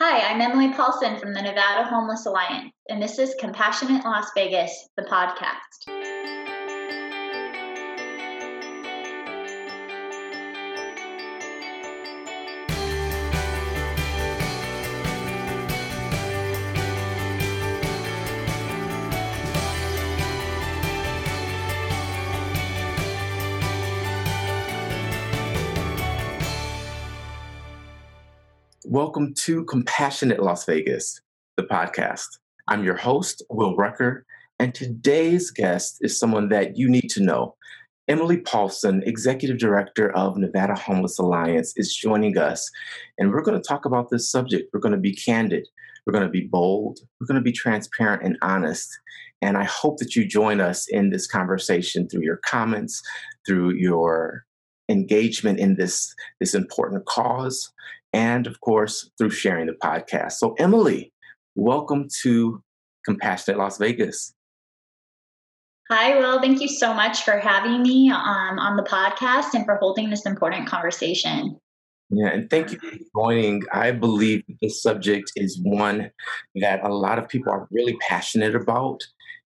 Hi, I'm Emily Paulson from the Nevada Homeless Alliance, and this is Compassionate Las Vegas, the podcast. Welcome to Compassionate Las Vegas, the podcast. I'm your host, Will Rucker, and today's guest is someone that you need to know. Emily Paulson, Executive Director of Nevada Homeless Alliance, is joining us, and we're going to talk about this subject. We're going to be candid, we're going to be bold, we're going to be transparent and honest. And I hope that you join us in this conversation through your comments, through your engagement in this, this important cause, and of course, through sharing the podcast. So, Emily, welcome to Compassionate Las Vegas. Hi, Will. Thank you so much for having me um, on the podcast and for holding this important conversation. Yeah, and thank you for joining. I believe this subject is one that a lot of people are really passionate about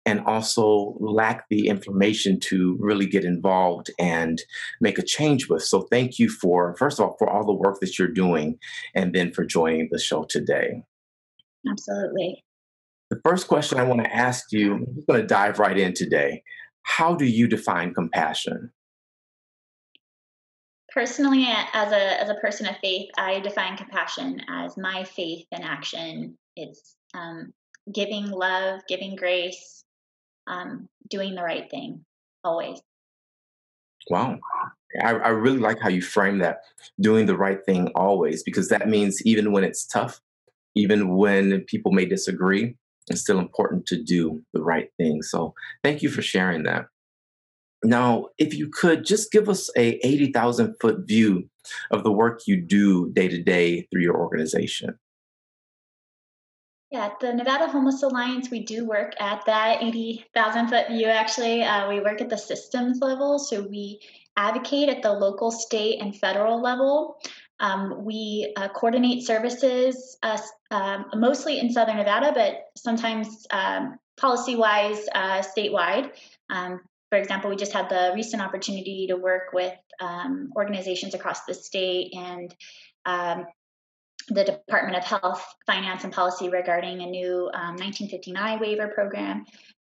and also lack the information to really get involved and make a change with. So thank you for, first of all, for all the work that you're doing and then for joining the show today. Absolutely. The first question I want to ask you, I'm going to dive right in today. How do you define compassion? Personally, as a as a person of faith, I define compassion as my faith in action. It's um, giving love, giving grace, um, doing the right thing always. Wow. I, I really like how you frame that doing the right thing always, because that means even when it's tough, even when people may disagree, it's still important to do the right thing. So thank you for sharing that. Now, if you could just give us a 80,000 foot view of the work you do day to day through your organization. Yeah, at the Nevada Homeless Alliance, we do work at that 80,000 foot view, actually. Uh, we work at the systems level, so we advocate at the local, state, and federal level. Um, we uh, coordinate services uh, um, mostly in Southern Nevada, but sometimes um, policy wise, uh, statewide. Um, for example, we just had the recent opportunity to work with um, organizations across the state and um, the Department of Health, Finance, and Policy regarding a new um, 1959 waiver program.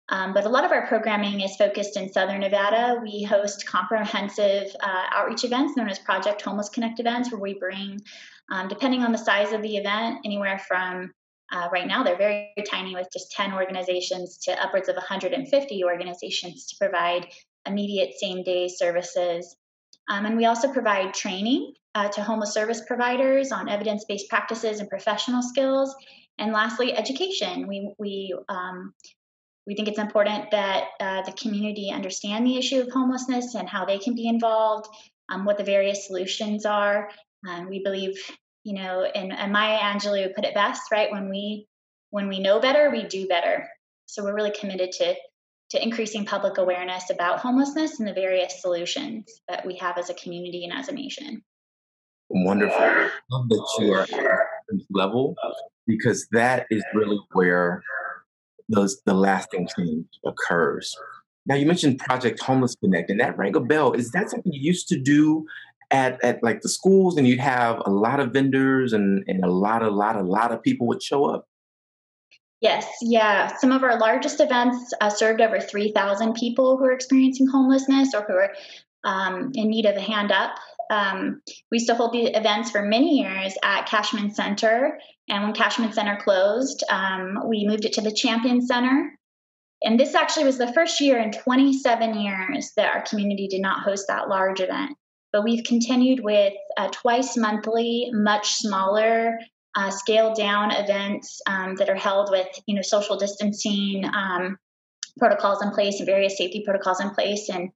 Um, but a lot of our programming is focused in Southern Nevada. We host comprehensive uh, outreach events known as Project Homeless Connect events, where we bring, um, depending on the size of the event, anywhere from uh, right now they're very tiny with just 10 organizations to upwards of 150 organizations to provide immediate same day services. Um, and we also provide training uh, to homeless service providers on evidence based practices and professional skills. And lastly, education. We, we, um, we think it's important that uh, the community understand the issue of homelessness and how they can be involved, um, what the various solutions are. Um, we believe, you know, and, and Maya Angelou put it best, right? When we when we know better, we do better. So we're really committed to to increasing public awareness about homelessness and the various solutions that we have as a community and as a nation wonderful. I love that you are at this level because that is really where those the lasting change occurs. Now you mentioned Project Homeless Connect, and that rang a bell. Is that something you used to do at, at like the schools, and you'd have a lot of vendors and, and a lot, a lot, a lot of people would show up? Yes, yeah. Some of our largest events uh, served over 3,000 people who are experiencing homelessness or who are um, in need of a hand up. Um, we used to hold the events for many years at Cashman Center. And when Cashman Center closed, um, we moved it to the Champion Center. And this actually was the first year in 27 years that our community did not host that large event. But we've continued with uh, twice monthly, much smaller, uh, scaled down events um, that are held with you know social distancing um, protocols in place and various safety protocols in place and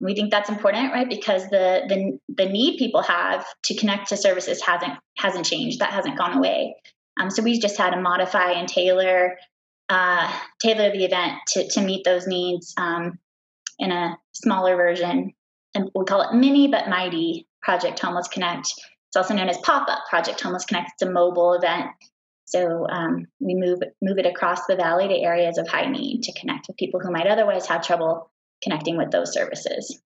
we think that's important, right? Because the the the need people have to connect to services hasn't hasn't changed. That hasn't gone away. Um, so we just had to modify and tailor uh, tailor the event to to meet those needs um, in a smaller version, and we call it mini but mighty Project Homeless Connect. It's also known as Pop Up Project Homeless Connect. It's a mobile event So um, we move move it across the valley to areas of high need to connect with people who might otherwise have trouble connecting with those services.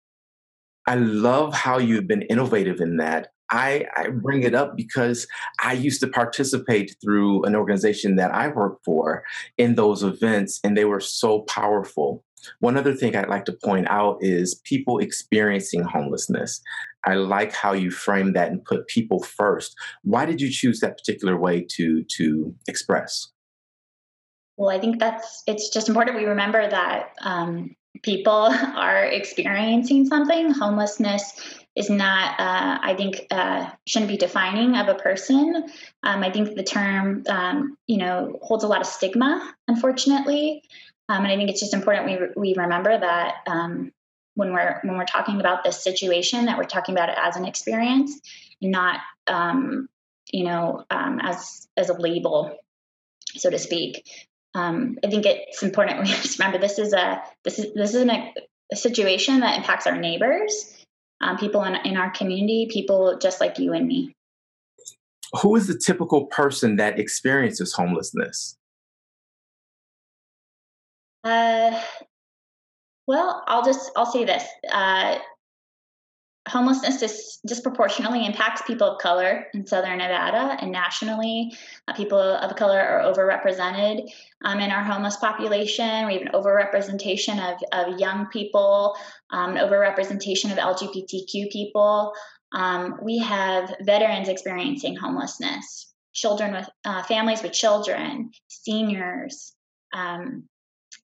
I love how you've been innovative in that. I, I, bring it up because I used to participate through an organization that I worked for in those events, and they were so powerful. One other thing I'd like to point out is people experiencing homelessness. I like how you frame that and put people first. Why did you choose that particular way to to express? Well, I think that's it's just important we remember that um, people are experiencing something. Homelessness is not, uh, I think, uh, shouldn't be defining of a person. Um, I think the term, um, you know, holds a lot of stigma, unfortunately. Um, and I think it's just important we we remember that um, when we're when we're talking about this situation, that we're talking about it as an experience, not um, you know um, as as a label, so to speak. Um, I think it's important we just remember this is a this is this is an, a situation that impacts our neighbors, um, people in in our community, people just like you and me. Who is the typical person that experiences homelessness? Uh, well, I'll just I'll say this: uh, homelessness dis- disproportionately impacts people of color in Southern Nevada and nationally. Uh, people of color are overrepresented um, in our homeless population. We have an overrepresentation of, of young people, um, an overrepresentation of LGBTQ people. Um, we have veterans experiencing homelessness, children with uh, families with children, seniors. Um,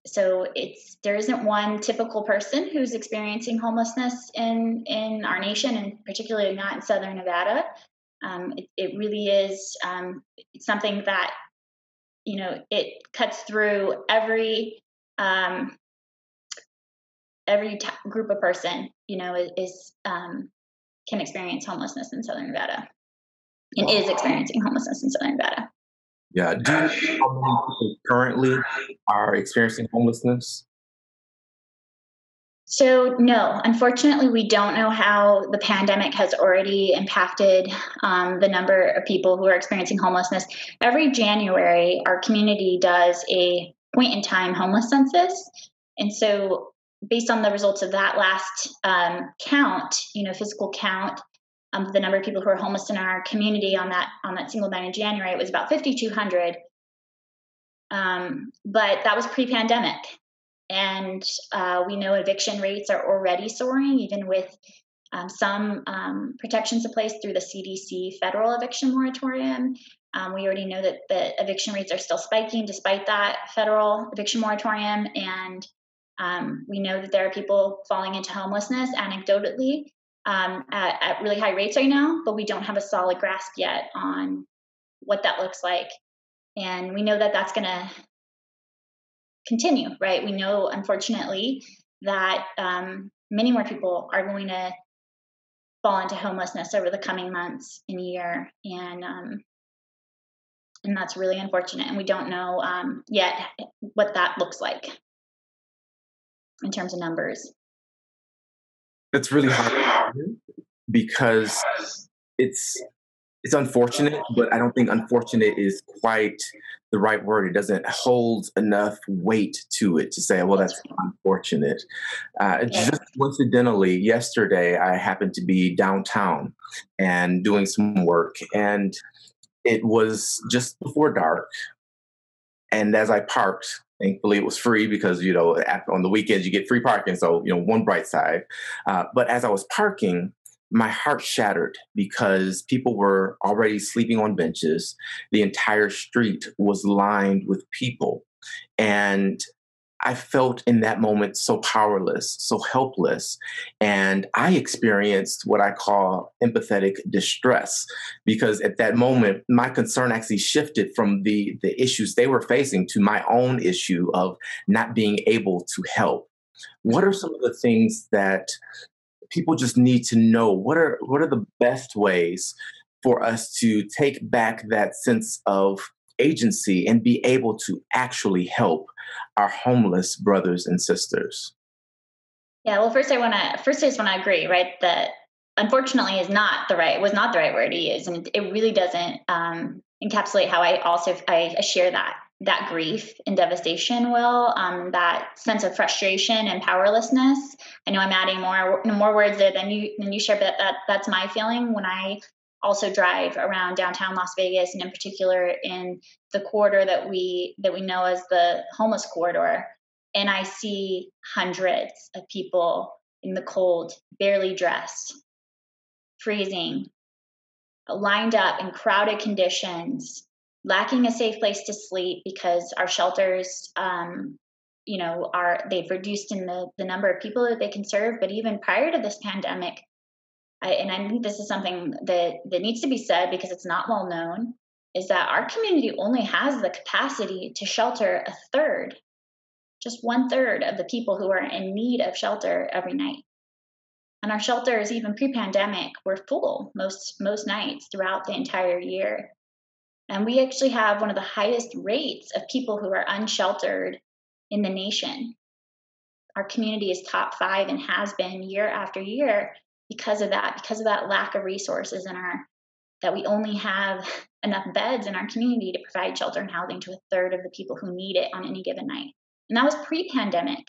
so it's there isn't one typical person who's experiencing homelessness in in our nation and particularly not in southern nevada. Um, it, it, really is um, something that you know it cuts through every um, every t- group of person you know is, is um, can experience homelessness in southern nevada and is experiencing homelessness in southern nevada yeah. Do you know people currently are experiencing homelessness? So, no, unfortunately, we don't know how the pandemic has already impacted um, the number of people who are experiencing homelessness. Every January, our community does a point in time homeless census. And so, based on the results of that last um, count, you know, physical count, um, the number of people who are homeless in our community on that on that single night in January it was about 5,200. Um, but that was pre-pandemic, and uh, we know eviction rates are already soaring, even with um, some um, protections in place through the CDC federal eviction moratorium. Um, we already know that the eviction rates are still spiking despite that federal eviction moratorium, and um, we know that there are people falling into homelessness anecdotally um, at, at really high rates right now, but we don't have a solid grasp yet on what that looks like. And we know that that's going to continue, right? We know, unfortunately, that um, many more people are going to fall into homelessness over the coming months and year, and um, and that's really unfortunate. And we don't know um, yet what that looks like in terms of numbers. It's really hard because it's it's unfortunate, but I don't think unfortunate is quite the right word. It doesn't hold enough weight to it to say, well, that's unfortunate. Uh, just coincidentally, yesterday I happened to be downtown and doing some work, and it was just before dark. And as I parked, Thankfully, it was free because you know on the weekends you get free parking. So you know one bright side. Uh, but as I was parking, my heart shattered because people were already sleeping on benches. The entire street was lined with people, and I felt in that moment so powerless, so helpless. And I experienced what I call empathetic distress because at that moment, my concern actually shifted from the, the issues they were facing to my own issue of not being able to help. What are some of the things that people just need to know? What are what are the best ways for us to take back that sense of agency and be able to actually help our homeless brothers and sisters? Yeah, well, first I want to first I just want to agree, right? That unfortunately is not the right was not the right word to use, and it really doesn't um, encapsulate how I also I share that that grief and devastation will um, that sense of frustration and powerlessness i know i'm adding more more words there than you than you share but that that's my feeling when i also drive around downtown las vegas and in particular in the corridor that we that we know as the homeless corridor. And i see hundreds of people in the cold barely dressed freezing lined up in crowded conditions lacking a safe place to sleep because our shelters um, you know are they've reduced in the, the number of people that they can serve. But even prior to this pandemic I, and i think this is something that that needs to be said because it's not well known is that our community only has the capacity to shelter a third just one third of the people who are in need of shelter every night. And our shelters even pre-pandemic were full most most nights throughout the entire year. And we actually have one of the highest rates of people who are unsheltered in the nation. Our community is top five and has been year after year because of that, because of that lack of resources in our that we only have enough beds in our community to provide shelter and housing to a third of the people who need it on any given night. And that was pre-pandemic,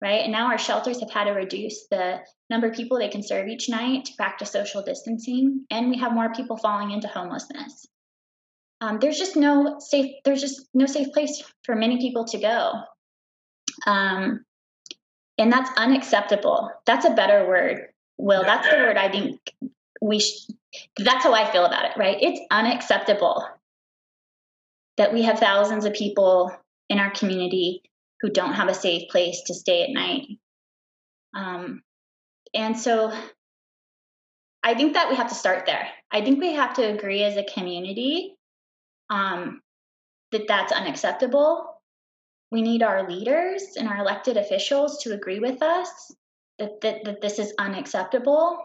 right? And now our shelters have had to reduce the number of people they can serve each night to practice social distancing, and we have more people falling into homelessness um, there's just no safe there's just no safe place for many people to go um, and that's unacceptable that's a better word will that's the word i think we sh- that's how i feel about it right? It's unacceptable that we have thousands of people in our community who don't have a safe place to stay at night. Um, and so i think that we have to start there. I think we have to agree as a community um, that that's unacceptable. We need our leaders and our elected officials to agree with us that, that, that this is unacceptable.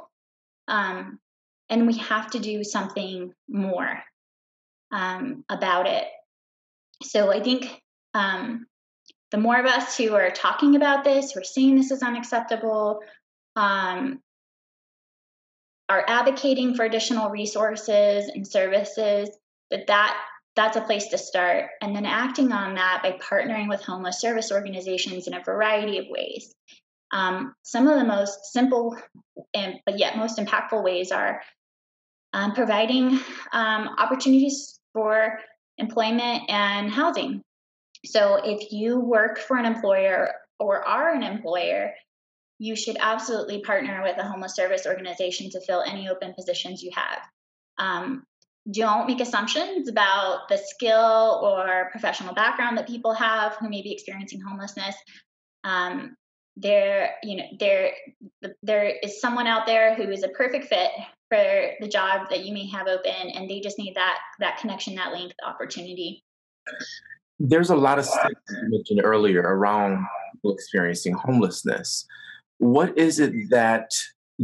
Um, and we have to do something more um, about it. So I think um, the more of us who are talking about this, who are saying this is unacceptable, um, are advocating for additional resources and services, that that that's a place to start. And then acting on that by partnering with homeless service organizations in a variety of ways. Um, some of the most simple and but yet most impactful ways are um, providing um, opportunities for employment and housing. So if you work for an employer or are an employer, you should absolutely partner with a homeless service organization to fill any open positions you have. Um, don't make assumptions about the skill or professional background that people have who may be experiencing homelessness. Um, there, you know, there, there is someone out there who is a perfect fit for the job that you may have open, and they just need that that connection, that link, the opportunity. There's a lot of stuff you mentioned earlier around experiencing homelessness. What is it that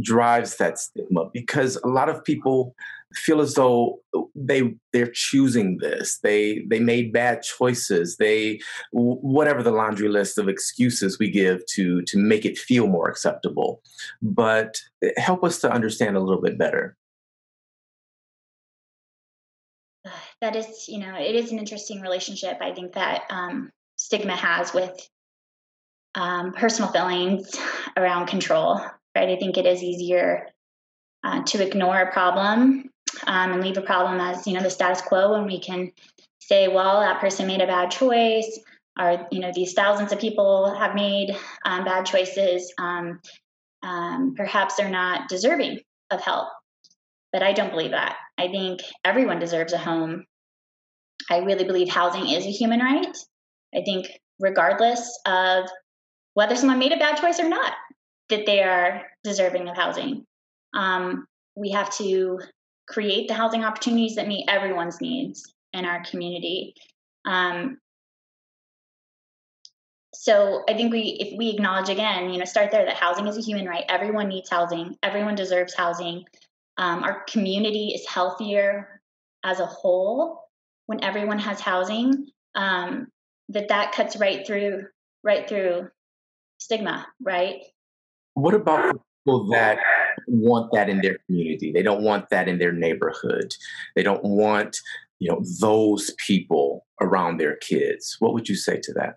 drives that stigma? Because a lot of people feel as though they they're choosing this. They they made bad choices. They whatever the laundry list of excuses we give to to make it feel more acceptable. But help us to understand a little bit better. That is you know it is an interesting relationship i think that um, stigma has with um, personal feelings around control right? I think it is easier uh, to ignore a problem um, and leave a problem as you know the status quo when we can say well that person made a bad choice or you know these thousands of people have made um, bad choices um, um, perhaps they're not deserving of help. But i don't believe that. I think everyone deserves a home. I really believe housing is a human right. I think regardless of whether someone made a bad choice or not that they are deserving of housing um, we have to create the housing opportunities that meet everyone's needs in our community. Um, so I think we, if we acknowledge again, you know, start there that housing is a human right. Everyone needs housing. Everyone deserves housing. Um, our community is healthier as a whole when everyone has housing. Um, that that cuts right through, right through stigma, right? What about people that want that in their community. They don't want that in their neighborhood. They don't want you know those people around their kids what would you say to that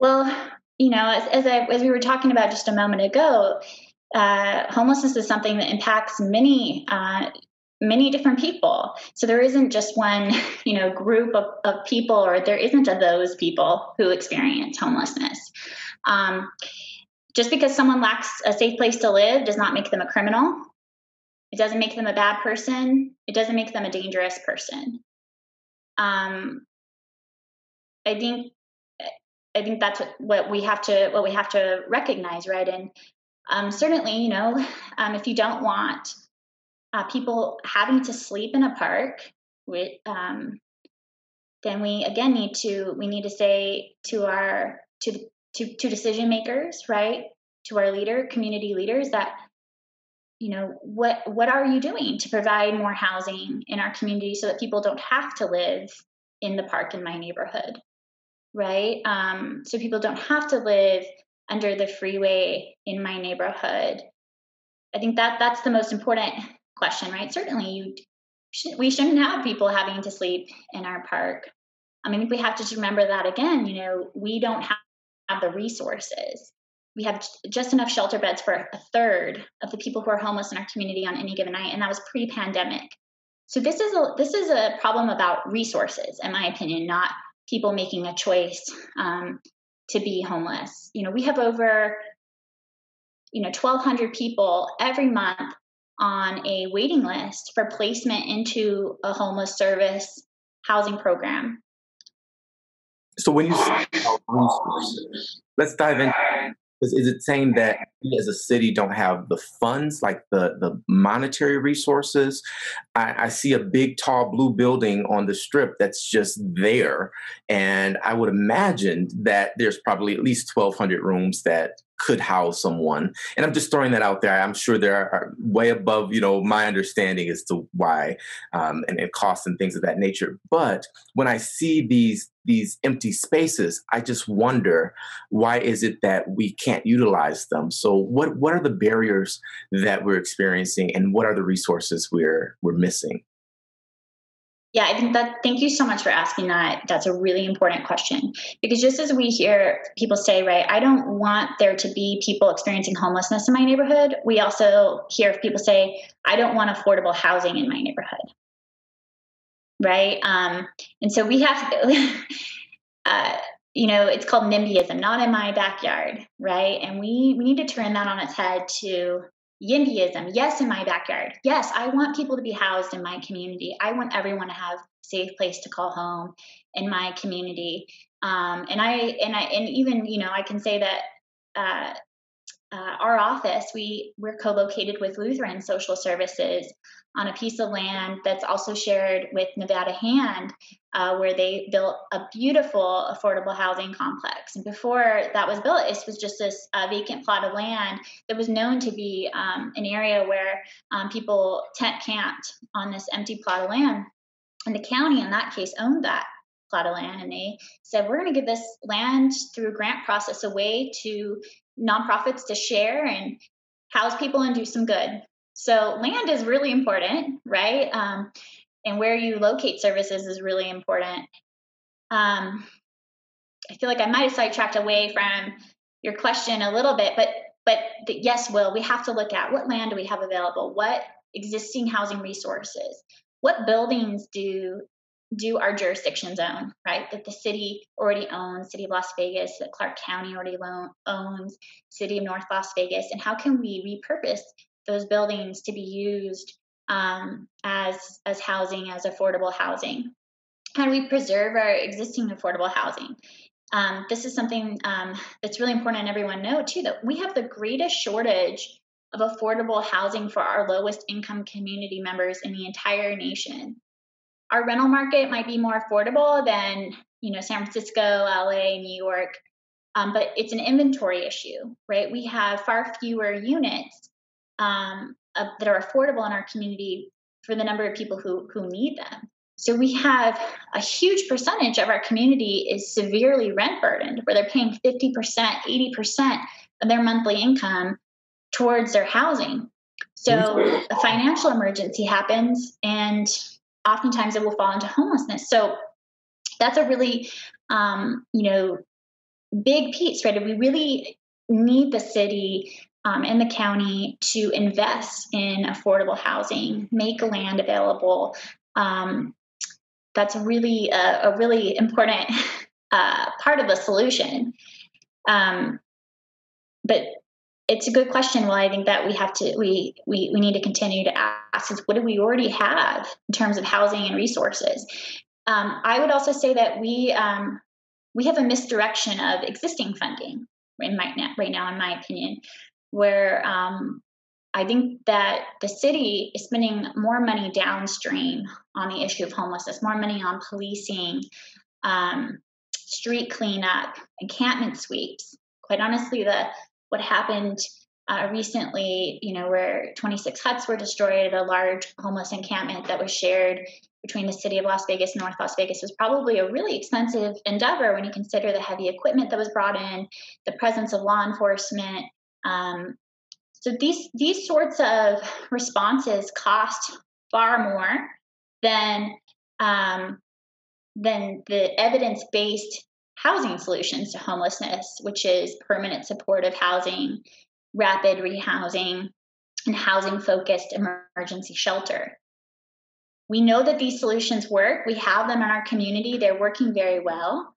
well you know as, as, I, as we were talking about just a moment ago uh, homelessness is something that impacts many uh, many different people so there isn't just one you know group of, of people or there isn't a those people who experience homelessness um, just because someone lacks a safe place to live does not make them a criminal it doesn't make them a bad person. It doesn't make them a dangerous person. Um, I think I think that's what, we have to what we have to recognize, right? And um, certainly, you know, um, if you don't want uh, people having to sleep in a park, um, then we again need to we need to say to our to to to decision makers, right, to our leader, community leaders, that you know what what are you doing to provide more housing in our community so that people don't have to live in the park in my neighborhood right? Um, so people don't have to live under the freeway in my neighborhood. I think that that's the most important question right? Certainly you should, we shouldn't have people having to sleep in our park. I mean we have to remember that again you know we don't have, the resources. We have just enough shelter beds for a third of the people who are homeless in our community on any given night and that was pre-pandemic. So this is a this is a problem about resources in my opinion not people making a choice um, to be homeless. You know we have over you know 1200 people every month on a waiting list for placement into a homeless service housing program so when you resources let's dive in is, is it saying that we as a city don't have the funds, like the, the monetary resources? I, I see a big, tall blue building on the strip that's just there. And I would imagine that there's probably at least 1,200 rooms that could house someone. And I'm just throwing that out there. I'm sure there are way above, you know, my understanding as to why um, and, and costs and things of that nature. But when I see these these empty spaces, I just wonder why is it that we can't utilize them? So what what are the barriers that we're experiencing and what are the resources we're we're missing? Yeah, I think that thank you so much for asking that. That's a really important question because just as we hear people say, right, I don't want there to be people experiencing homelessness in my neighborhood, we also hear people say, I don't want affordable housing in my neighborhood. Right? Um, and so we have uh, you know, it's called NIMBYism, not in my backyard, right? And we, we need to turn that on its head to YIMBYism, yes, in my backyard. Yes, I want people to be housed in my community. I want everyone to have a safe place to call home in my community. Um, and I and I and even you know I can say that uh, uh, our office we we're co-located with Lutheran Social Services on a piece of land that's also shared with Nevada Hand, uh, where they built a beautiful affordable housing complex. And before that was built, it was just this uh, vacant plot of land that was known to be um, an area where um, people tent camped on this empty plot of land. And the county, in that case, owned that plot of land, and they said, "We're going to give this land through a grant process away to nonprofits to share and house people and do some good." So land is really important, right? Um, and where you locate services is really important. Um, I feel like I might have sidetracked away from your question a little bit, but but the, yes, Will, we have to look at what land do we have available, what existing housing resources, what buildings do do our jurisdictions own, right? That the city already owns, City of Las Vegas, that Clark County already owns, City of North Las Vegas, and how can we repurpose those buildings to be used um, as as housing, as affordable housing. How do we preserve our existing affordable housing? Um, this is something um, that's really important, and everyone know too that we have the greatest shortage of affordable housing for our lowest income community members in the entire nation. Our rental market might be more affordable than you know San Francisco, LA, New York, um, but it's an inventory issue, right? We have far fewer units um, uh, that are affordable in our community for the number of people who who need them. So we have a huge percentage of our community is severely rent burdened, where they're paying 50%, 80% of their monthly income towards their housing. So a financial emergency happens, and oftentimes it will fall into homelessness. So that's a really, um, you know, big piece, right? We really need the city um, the county to invest in affordable housing, make land available. Um, that's really a, a really important uh, part of the solution. Um, but it's a good question. Well, I think that we have to we we we need to continue to ask is what do we already have in terms of housing and resources. Um, I would also say that we um, we have a misdirection of existing funding in my, right now, in my opinion, where um, I think that the city is spending more money downstream on the issue of homelessness, more money on policing, um, street cleanup, encampment sweeps. Quite honestly, the what happened uh, recently, you know, where 26 huts were destroyed at a large homeless encampment that was shared between the city of Las Vegas and North Las Vegas was probably a really expensive endeavor when you consider the heavy equipment that was brought in, the presence of law enforcement. Um, so these these sorts of responses cost far more than um, than the evidence based housing solutions to homelessness, which is permanent supportive housing, rapid rehousing, and housing focused emergency shelter. We know that these solutions work. We have them in our community. They're working very well.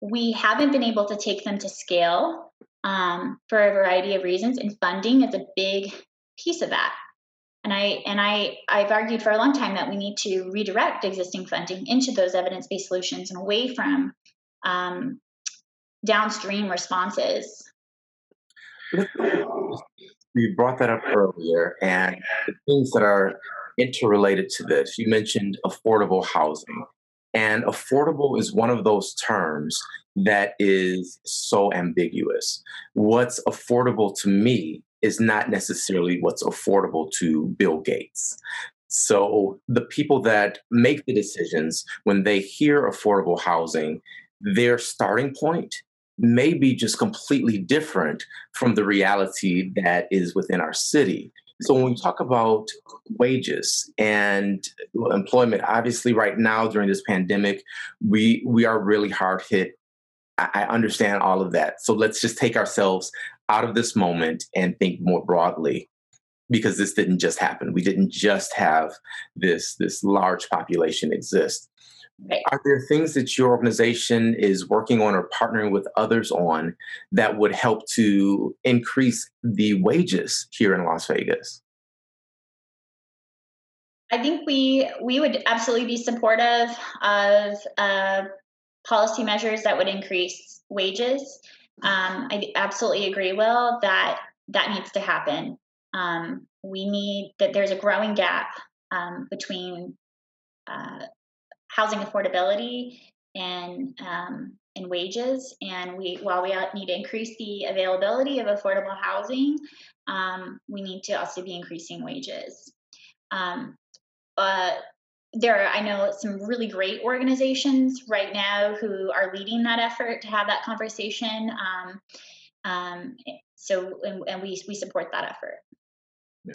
We haven't been able to take them to scale um, for a variety of reasons, and funding is a big piece of that. And I and I I've argued for a long time that we need to redirect existing funding into those evidence-based solutions and away from um, downstream responses. You brought that up earlier, and the things that are interrelated to this. You mentioned affordable housing. And affordable is one of those terms that is so ambiguous. What's affordable to me is not necessarily what's affordable to Bill Gates. So the people that make the decisions when they hear affordable housing, their starting point may be just completely different from the reality that is within our city. So when we talk about wages and employment, obviously right now during this pandemic, we we are really hard hit. I, understand all of that. So let's just take ourselves out of this moment and think more broadly because this didn't just happen. We didn't just have this this large population exist. Are there things that your organization is working on or partnering with others on that would help to increase the wages here in Las Vegas? I think we we would absolutely be supportive of uh, policy measures that would increase wages. Um, I absolutely agree, Will, that that needs to happen. Um, we need that there's a growing gap um, between uh, housing affordability and um, and wages. And we, while we need to increase the availability of affordable housing, um, we need to also be increasing wages. But there are, I know, some really great organizations right now who are leading that effort to have that conversation. Um, um, so, and, and we we support that effort. Yeah.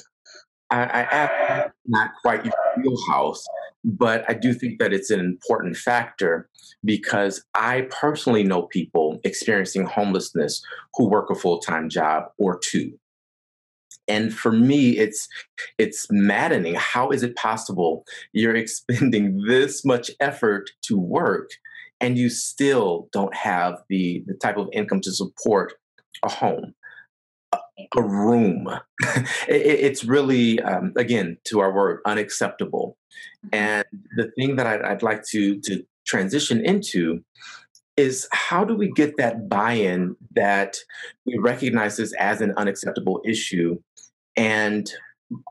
I, I add not quite your wheelhouse, but I do think that it's an important factor because I personally know people experiencing homelessness who work a full time job or two. And for me, it's it's maddening. How is it possible you're expending this much effort to work and you still don't have the, the type of income to support a home? a room. it, it's really, um, again, to our word, unacceptable. Mm-hmm. And the thing that I'd, I'd, like to to transition into is how do we get that buy-in that we recognize this as an unacceptable issue, and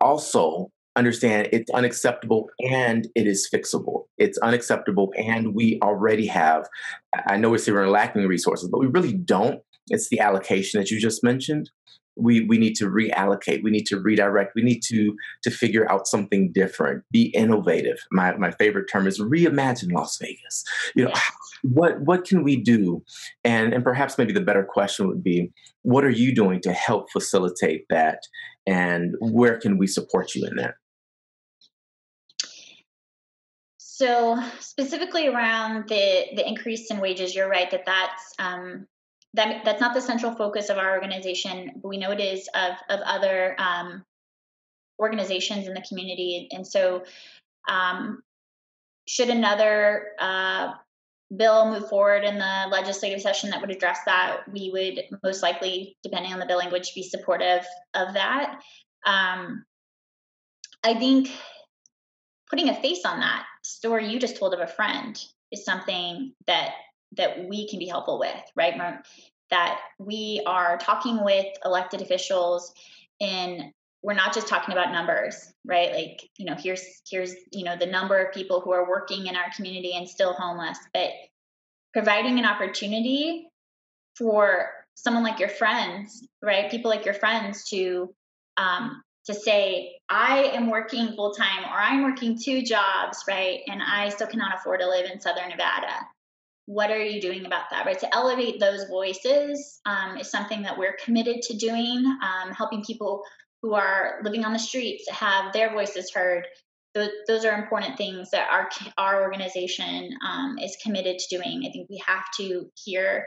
also understand it's unacceptable and it is fixable. It's unacceptable and we already have. I know we say we're lacking resources, but we really don't. It's the allocation that you just mentioned we we need to reallocate we need to redirect we need to to figure out something different. Be innovative. My my favorite term is reimagine las vegas. You know what what can we do? And and perhaps maybe the better question would be what are you doing to help facilitate that? And where can we support you in that? So specifically around the the increase in wages, you're right that that's um, that that's not the central focus of our organization, but we know it is of of other um, organizations in the community, and so um, should another uh, bill move forward in the legislative session that would address that, we would most likely, depending on the bill language, be supportive of that. Um, I think putting a face on that story you just told of a friend is something that that we can be helpful with, right? That we are talking with elected officials and we're not just talking about numbers, right? Like, you know, here's here's, you know, the number of people who are working in our community and still homeless, but providing an opportunity for someone like your friends, right? People like your friends to um, to say, I am working full time or I'm working two jobs, right? And I still cannot afford to live in Southern Nevada. What are you doing about that, right? To elevate those voices um, is something that we're committed to doing, um, helping people who are living on the streets have their voices heard. Those, those are important things that our our organization um, is committed to doing. I think we have to hear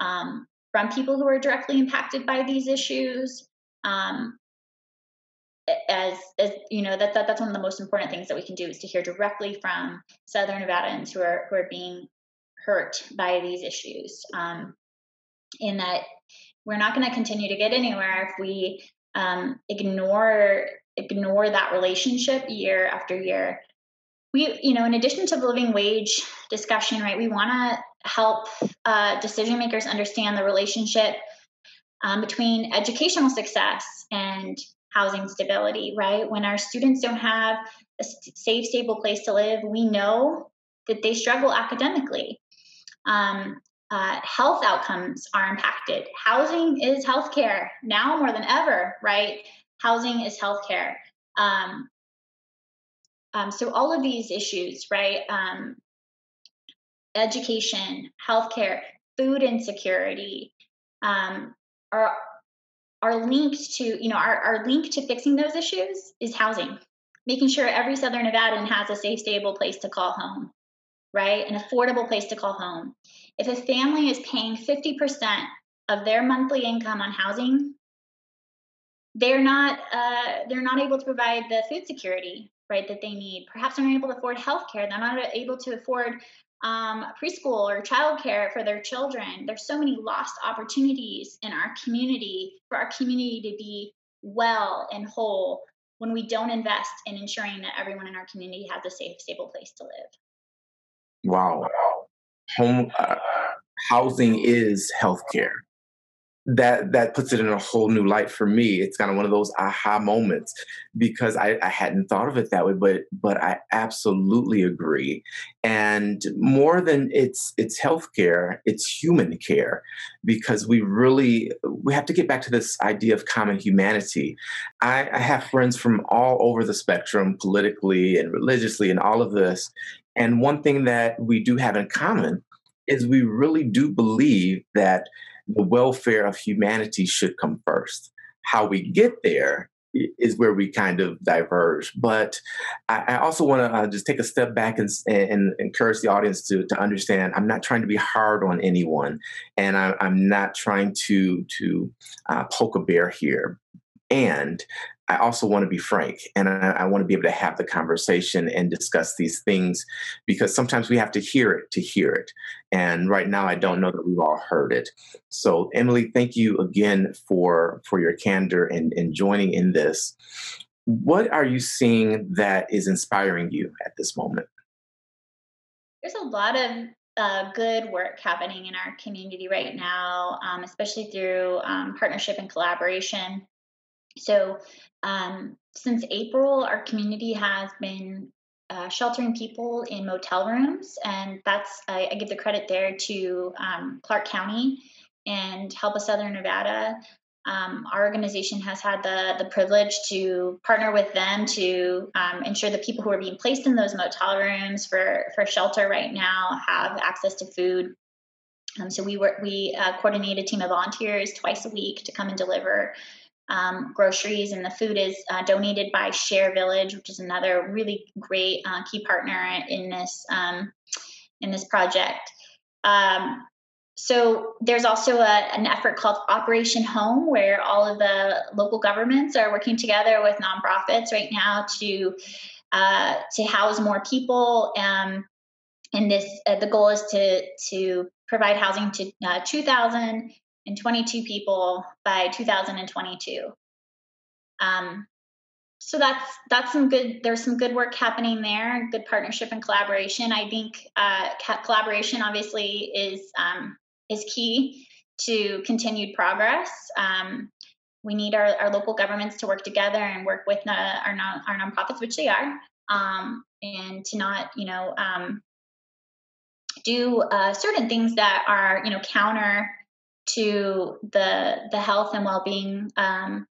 um, from people who are directly impacted by these issues, um, as as you know that, that that's one of the most important things that we can do is to hear directly from southern nevadans who are who are being hurt by these issues um, in that we're not going to continue to get anywhere if we um, ignore ignore that relationship year after year we you know in addition to the living wage discussion right we want to help uh, decision makers understand the relationship um, between educational success and housing stability, right? When our students don't have a safe, stable place to live, we know that they struggle academically. Um, uh, health outcomes are impacted. Housing is healthcare now more than ever, right? Housing is healthcare. Um, um, so all of these issues, right? Um, education, healthcare, food insecurity, um, are are linked to, you know, our, our link to fixing those issues is housing, making sure every Southern Nevadan has a safe, stable place to call home, right? An affordable place to call home. If a family is paying 50% of their monthly income on housing, they're not uh, they're not able to provide the food security right that they need perhaps they're not able to afford health care they're not able to afford um, preschool or childcare for their children. There's so many lost opportunities in our community for our community to be well and whole when we don't invest in ensuring that everyone in our community has a safe, stable place to live. Wow. Home uh, housing is healthcare that that puts it in a whole new light for me. It's kind of one of those aha moments because I, I hadn't thought of it that way, but but I absolutely agree. And more than it's it's healthcare, it's human care because we really we have to get back to this idea of common humanity. I, I have friends from all over the spectrum, politically and religiously, and all of this. And one thing that we do have in common is we really do believe that the welfare of humanity should come first. How we get there is where we kind of diverge. But I, I also want to uh, just take a step back and, and, encourage the audience to, to understand I'm not trying to be hard on anyone, and I, am not trying to to uh, poke a bear here. And I also want to be frank and I, I, want to be able to have the conversation and discuss these things because sometimes we have to hear it to hear it. And right now, I don't know that we've all heard it. So, Emily, thank you again for for your candor and, and joining in this. What are you seeing that is inspiring you at this moment? There's a lot of uh, good work happening in our community right now, um, especially through um, partnership and collaboration. So, um, since April, our community has been uh, sheltering people in motel rooms, and that's I, I give the credit there to um, Clark County and Help of Southern Nevada. Um, our organization has had the the privilege to partner with them to um, ensure the people who are being placed in those motel rooms for for shelter right now have access to food. Um, so we work we uh, coordinate a team of volunteers twice a week to come and deliver um, groceries, and the food is uh, donated by Share Village, which is another really great uh, key partner in this um, in this project. Um, so there's also a, an effort called Operation Home, where all of the local governments are working together with nonprofits right now to uh, to house more people. Um, and this uh, the goal is to to provide housing to uh, 2,022 people by 2022. Um, so that's that's some good. There's some good work happening there. Good partnership and collaboration. I think uh, collaboration obviously is um, is key to continued progress. Um, we need our, our local governments to work together and work with our non, our nonprofits, which they are, um, and to not you know um, do uh, certain things that are you know counter to the the health and well being um,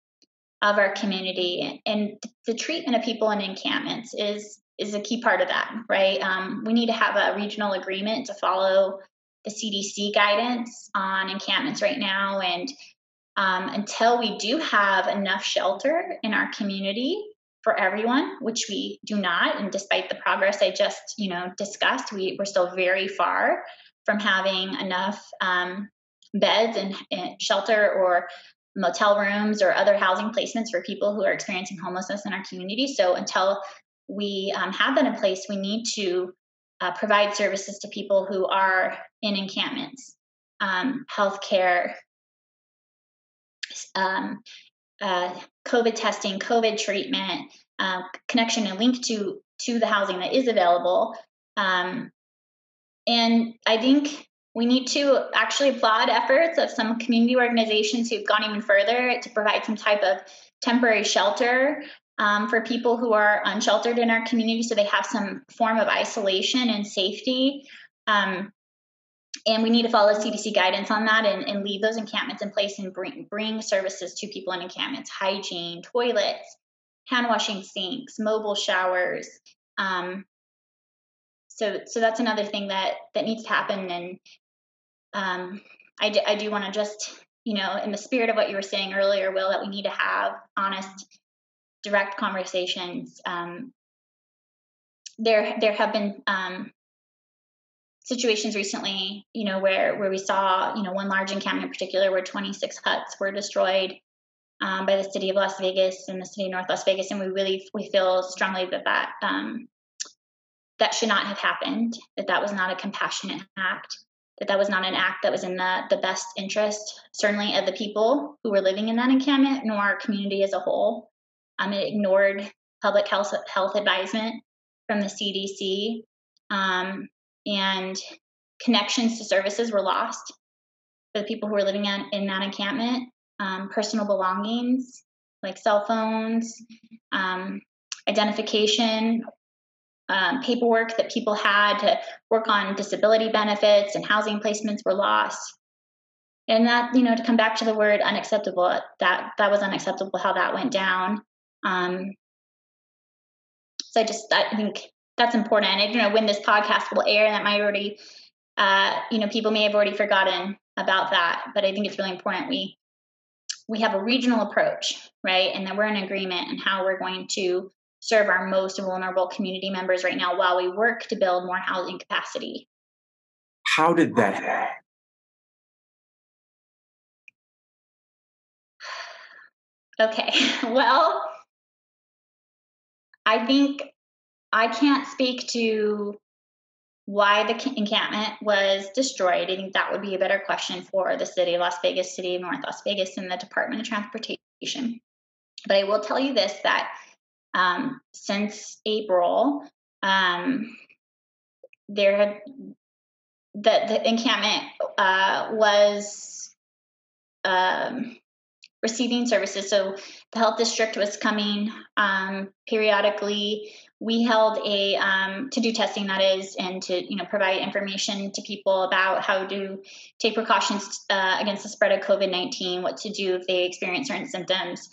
of our community. And the treatment of people in encampments is is a key part of that right? Um, we need to have a regional agreement to follow the cdc guidance on encampments right now. And um, until we do have enough shelter in our community for everyone which we do not and despite the progress i just you know discussed we, we're still very far from having enough um, beds and, shelter or motel rooms or other housing placements for people who are experiencing homelessness in our community. So until we um, have that in place, we need to uh, provide services to people who are in encampments, um, healthcare, um, uh, COVID testing, COVID treatment, uh, connection and link to to the housing that is available. Um, and I think we need to actually applaud efforts of some community organizations who've gone even further to provide some type of temporary shelter um, for people who are unsheltered in our community so they have some form of isolation and safety. Um, and we need to follow CDC guidance on that and, and leave those encampments in place and bring, bring services to people in encampments hygiene, toilets, hand washing sinks, mobile showers. Um, so, so that's another thing that that needs to happen. And um, I, d- I do want to just, you know, in the spirit of what you were saying earlier, Will, that we need to have honest, direct conversations. Um, there, there have been um, situations recently, you know, where where we saw, you know, one large encampment in particular, where 26 huts were destroyed um, by the city of Las Vegas and the city of North Las Vegas, and we really we feel strongly that that um, that should not have happened. That that was not a compassionate act that that was not an act that was in the, the best interest, certainly of the people who were living in that encampment, nor our community as a whole. Um, it ignored public health, health advisement from the CDC, um, and connections to services were lost for the people who were living in, in that encampment. Um, personal belongings like cell phones, um, identification um, paperwork that people had to work on disability benefits and housing placements were lost. And that, you know, to come back to the word unacceptable, that that was unacceptable how that went down. Um, so I just I think that's important. I don't know when this podcast will air. That might already, uh, you know, people may have already forgotten about that. But I think it's really important we we have a regional approach, right? And that we're in agreement and how we're going to serve our most vulnerable community members right now while we work to build more housing capacity. How did that happen? Okay, well, I think I can't speak to why the encampment was destroyed. I think that would be a better question for the city of Las Vegas, city of North Las Vegas, and the Department of Transportation. But I will tell you this that um, since April. Um, there had that the encampment uh, was um, receiving services. So the health district was coming um, periodically. We held a um, to do testing that is, and to you know provide information to people about how to take precautions uh, against the spread of COVID nineteen, what to do if they experience certain symptoms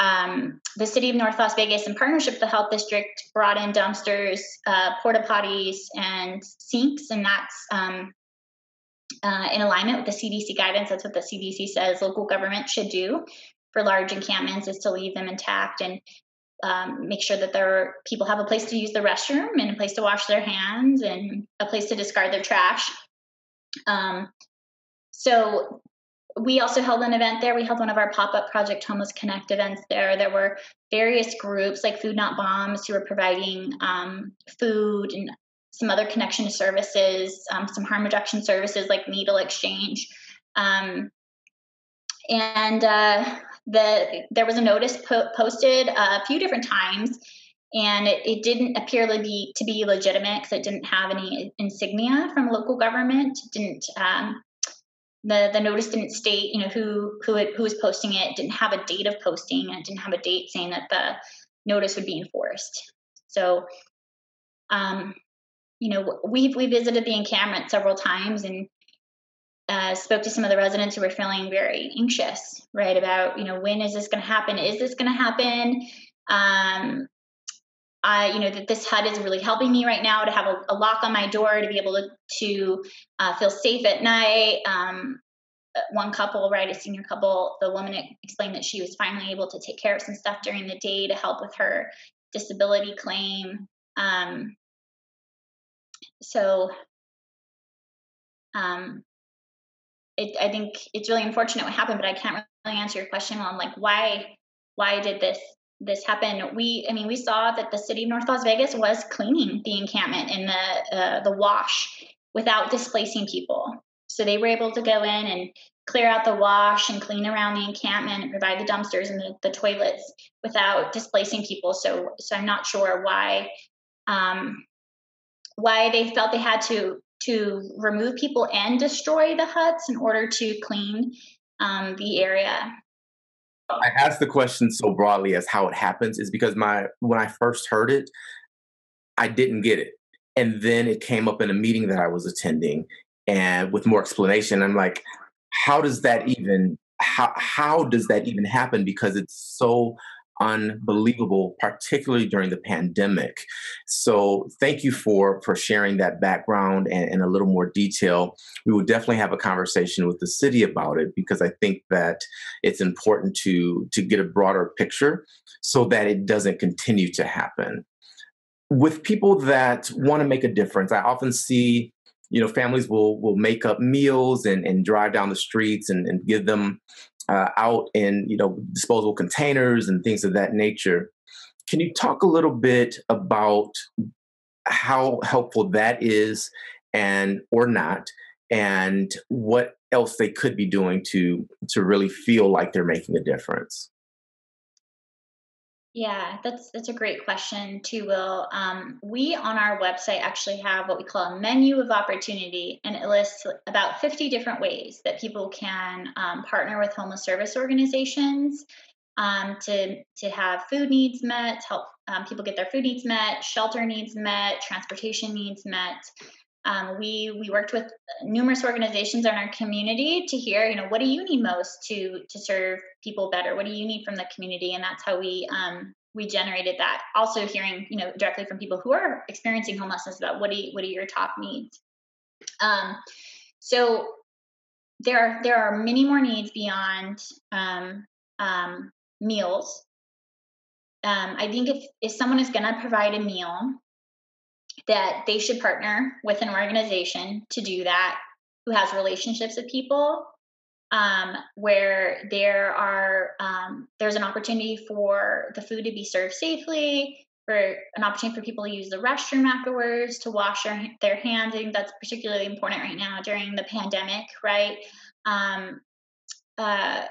um, the city of North Las Vegas, in partnership with the health district, brought in dumpsters, uh, porta potties, and sinks, and that's um, uh, in alignment with the CDC guidance. That's what the CDC says local government should do. for large encampments is to leave them intact and um, make sure that there people have a place to use the restroom and a place to wash their hands and a place to discard their trash. Um, so we also held an event there. We held one of our pop up Project Homeless Connect events there. There were various groups like Food Not Bombs who were providing um, food and some other connection services, um, some harm reduction services like needle exchange. Um, and uh, the there was a notice po- posted a few different times, and it, it didn't appear to be to be legitimate because it didn't have any insignia from local government. Didn't um, the the notice didn't state you know who who it, who was posting it. it didn't have a date of posting and it didn't have a date saying that the notice would be enforced. So um you know we we visited the encampment several times and uh, spoke to some of the residents who were feeling very anxious right about you know when is this going to happen? Is this going to happen? Um I, you know, that this hut is really helping me right now to have a, a lock on my door to be able to, to uh, feel safe at night. Um, uh, one couple, right, a senior couple, the woman explained that she was finally able to take care of some stuff during the day to help with her disability claim. Um, so, um, it, I think it's really unfortunate what happened, but I can't really answer your question on like why why did this this happened, we, I mean, we saw that the city of North Las Vegas was cleaning the encampment in the uh, the wash without displacing people. So they were able to go in and clear out the wash and clean around the encampment and provide the dumpsters and the, the toilets without displacing people. So, so I'm not sure why um, why they felt they had to to remove people and destroy the huts in order to clean um, the area. I asked the question so broadly as how it happens is because my when I first heard it, I didn't get it. And then it came up in a meeting that I was attending and with more explanation, I'm like, how does that even how how does that even happen? Because it's so unbelievable, particularly during the pandemic. So thank you for for sharing that background and, and, a little more detail. We will definitely have a conversation with the city about it because I think that it's important to to get a broader picture so that it doesn't continue to happen. With people that want to make a difference, I often see you know families will will make up meals and, and drive down the streets and, and give them uh, out in you know disposable containers and things of that nature. Can you talk a little bit about how helpful that is, and or not, and what else they could be doing to to really feel like they're making a difference? Yeah, that's that's a great question too, Will. Um, we on our website actually have what we call a menu of opportunity, and it lists about 50 different ways that people can um, partner with homeless service organizations um, to to have food needs met, help um, people get their food needs met, shelter needs met, transportation needs met. Um, we we worked with numerous organizations in our community to hear, you know, what do you need most to to serve people better? What do you need from the community? And that's how we um, we generated that. Also, hearing, you know, directly from people who are experiencing homelessness about what do you, what are your top needs. Um, so there are there are many more needs beyond um, um, meals. Um, I think if if someone is going to provide a meal, that they should partner with an organization to do that who has relationships with people um, where there are um, there's an opportunity for the food to be served safely for an opportunity for people to use the restroom afterwards to wash their, their hands. I think that's particularly important right now during the pandemic right? Um, uh,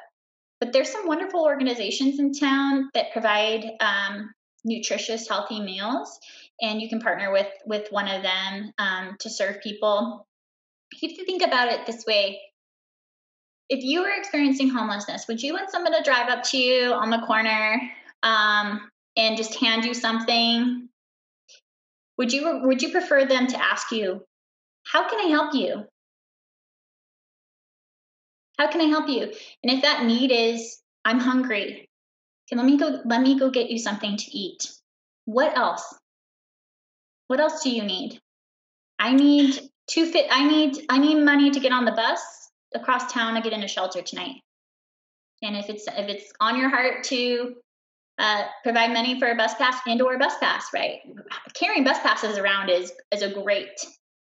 but there's some wonderful organizations in town that provide um, nutritious healthy meals and you can partner with with one of them um, to serve people. You have to think about it this way. If you were experiencing homelessness would you want someone to drive up to you on the corner um, and just hand you something? Would you would you prefer them to ask you how can i help you? How can i help you? And if that need is i'm hungry okay let me go let me go get you something to eat what else what else do you need? I need to fit I need I need money to get on the bus across town to get into a shelter tonight. And if it's if it's on your heart to uh, provide money for a bus pass and or a bus pass, right? Carrying bus passes around is is a great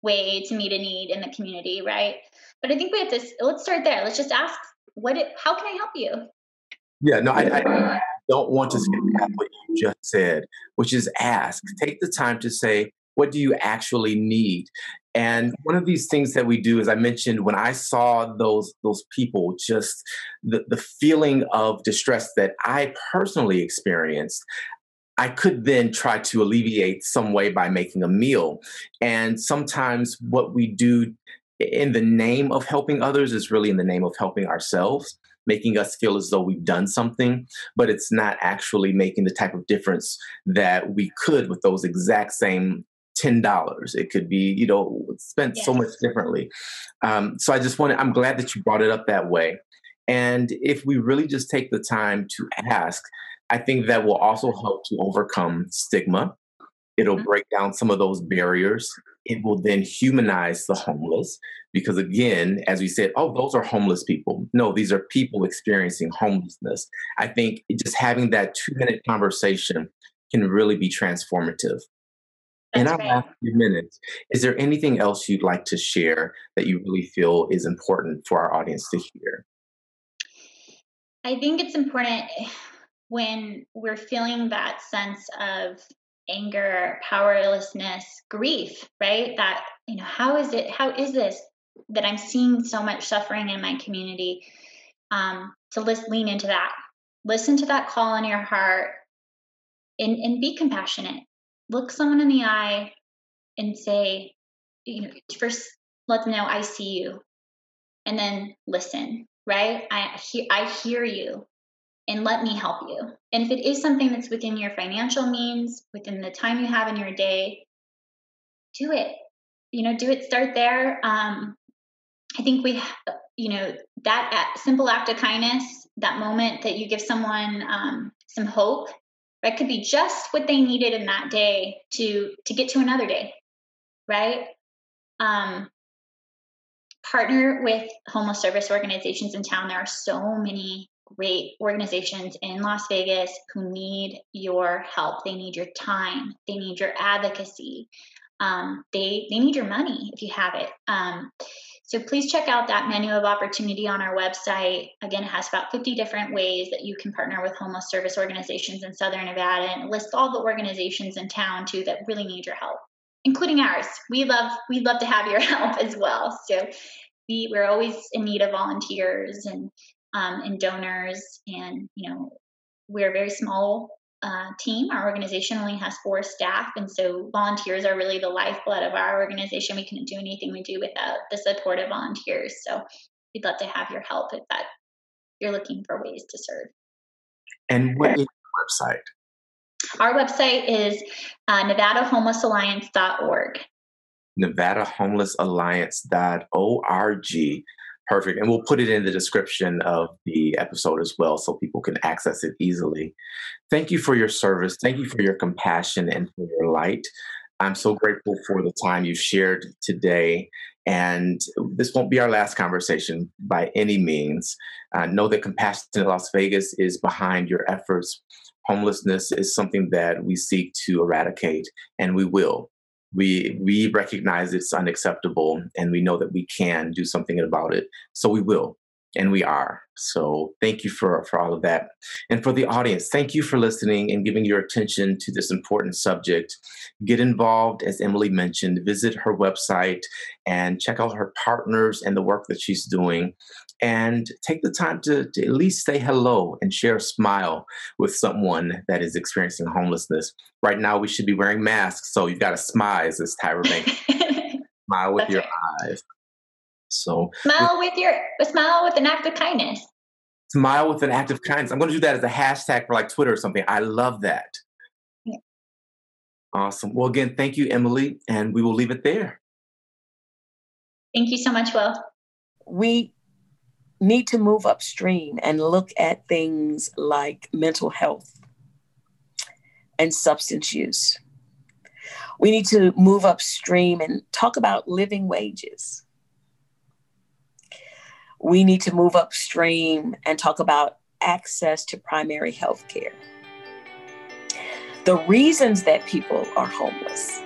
way to meet a need in the community, right? But I think we have to let's start there. Let's just ask what it, how can I help you? Yeah, no, I, I don't want to skip mm-hmm. what you just said, which is ask. Take the time to say, what do you actually need? And one of these things that we do, as I mentioned, when I saw those those people, just the, the feeling of distress that I personally experienced, I could then try to alleviate some way by making a meal. And sometimes what we do in the name of helping others is really in the name of helping ourselves making us feel as though we've done something, but it's not actually making the type of difference that we could with those exact same ten dollars. It could be, you know, spent yes. so much differently. Um, so I just wanted. I'm glad that you brought it up that way. And if we really just take the time to ask, I think that will also help to overcome stigma. It'll mm-hmm. break down some of those barriers. It will then humanize the homeless because, again, as we said, oh, those are homeless people. No, these are people experiencing homelessness. I think just having that two minute conversation can really be transformative. In our last few minutes, is there anything else you'd like to share that you really feel is important for our audience to hear? I think it's important when we're feeling that sense of anger, powerlessness, grief, right? That, you know, how is it, how is this that I'm seeing so much suffering in my community? Um, to list, lean into that. Listen to that call in your heart and, and be compassionate look someone in the eye and say, you know, first let them know I see you, and then listen. Right? I hear I hear you, and let me help you. And if it is something that's within your financial means, within the time you have in your day, do it. You know, do it. Start there. Um, I think we, you know, that simple act of kindness, that moment that you give someone um, some hope that could be just what they needed in that day to to get to another day right? Um, partner with homeless service organizations in town. There are so many great organizations in las vegas who need your help. They need your time. They need your advocacy um, they they need your money if you have it um, so please check out that menu of opportunity on our website. Again, it has about 50 different ways that you can partner with homeless service organizations in Southern Nevada and lists all the organizations in town too that really need your help, including ours. We love we love to have your help as well. So we, we're always in need of volunteers and um, and donors and you know we're a very small uh, team. Our organization only has four staff, and so volunteers are really the lifeblood of our organization. We couldn't do anything we do without the support of volunteers. So we'd love to have your help if that you're looking for ways to serve. And what is your website? Our website is uh, NevadaHomelessAlliance.org. NevadaHomelessAlliance.org. Perfect. And we'll put it in the description of the episode as well so people can access it easily. Thank you for your service. Thank you for your compassion and for your light. I'm so grateful for the time you shared today. And this won't be our last conversation by any means. Know that Compassion in Las Vegas is behind your efforts. Homelessness is something that we seek to eradicate, and we will we we recognize it's unacceptable and we know that we can do something about it. So we will and we are. So thank you for for all of that. And for the audience thank you for listening and giving your attention to this important subject. Get involved as emily mentioned visit her website and check out her partners and the work that she's doing and take the time to, to, at least say hello and share a smile with someone that is experiencing homelessness. Right now, we should be wearing masks, so you've got to smile, as this Tyra Banks. smile with That's your right. eyes. So smile with, with your smile with an act of kindness. Smile with an act of kindness. I'm going to do that as a hashtag for like Twitter or something. I love that. Yeah. Awesome. Well, again, thank you, Emily, and we will leave it there. Thank you so much, Will. We need to move upstream and look at things like mental health and substance use. We need to move upstream and talk about living wages. We need to move upstream and talk about access to primary health care. The reasons that people are homeless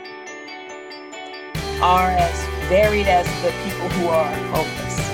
are as varied as the people who are homeless.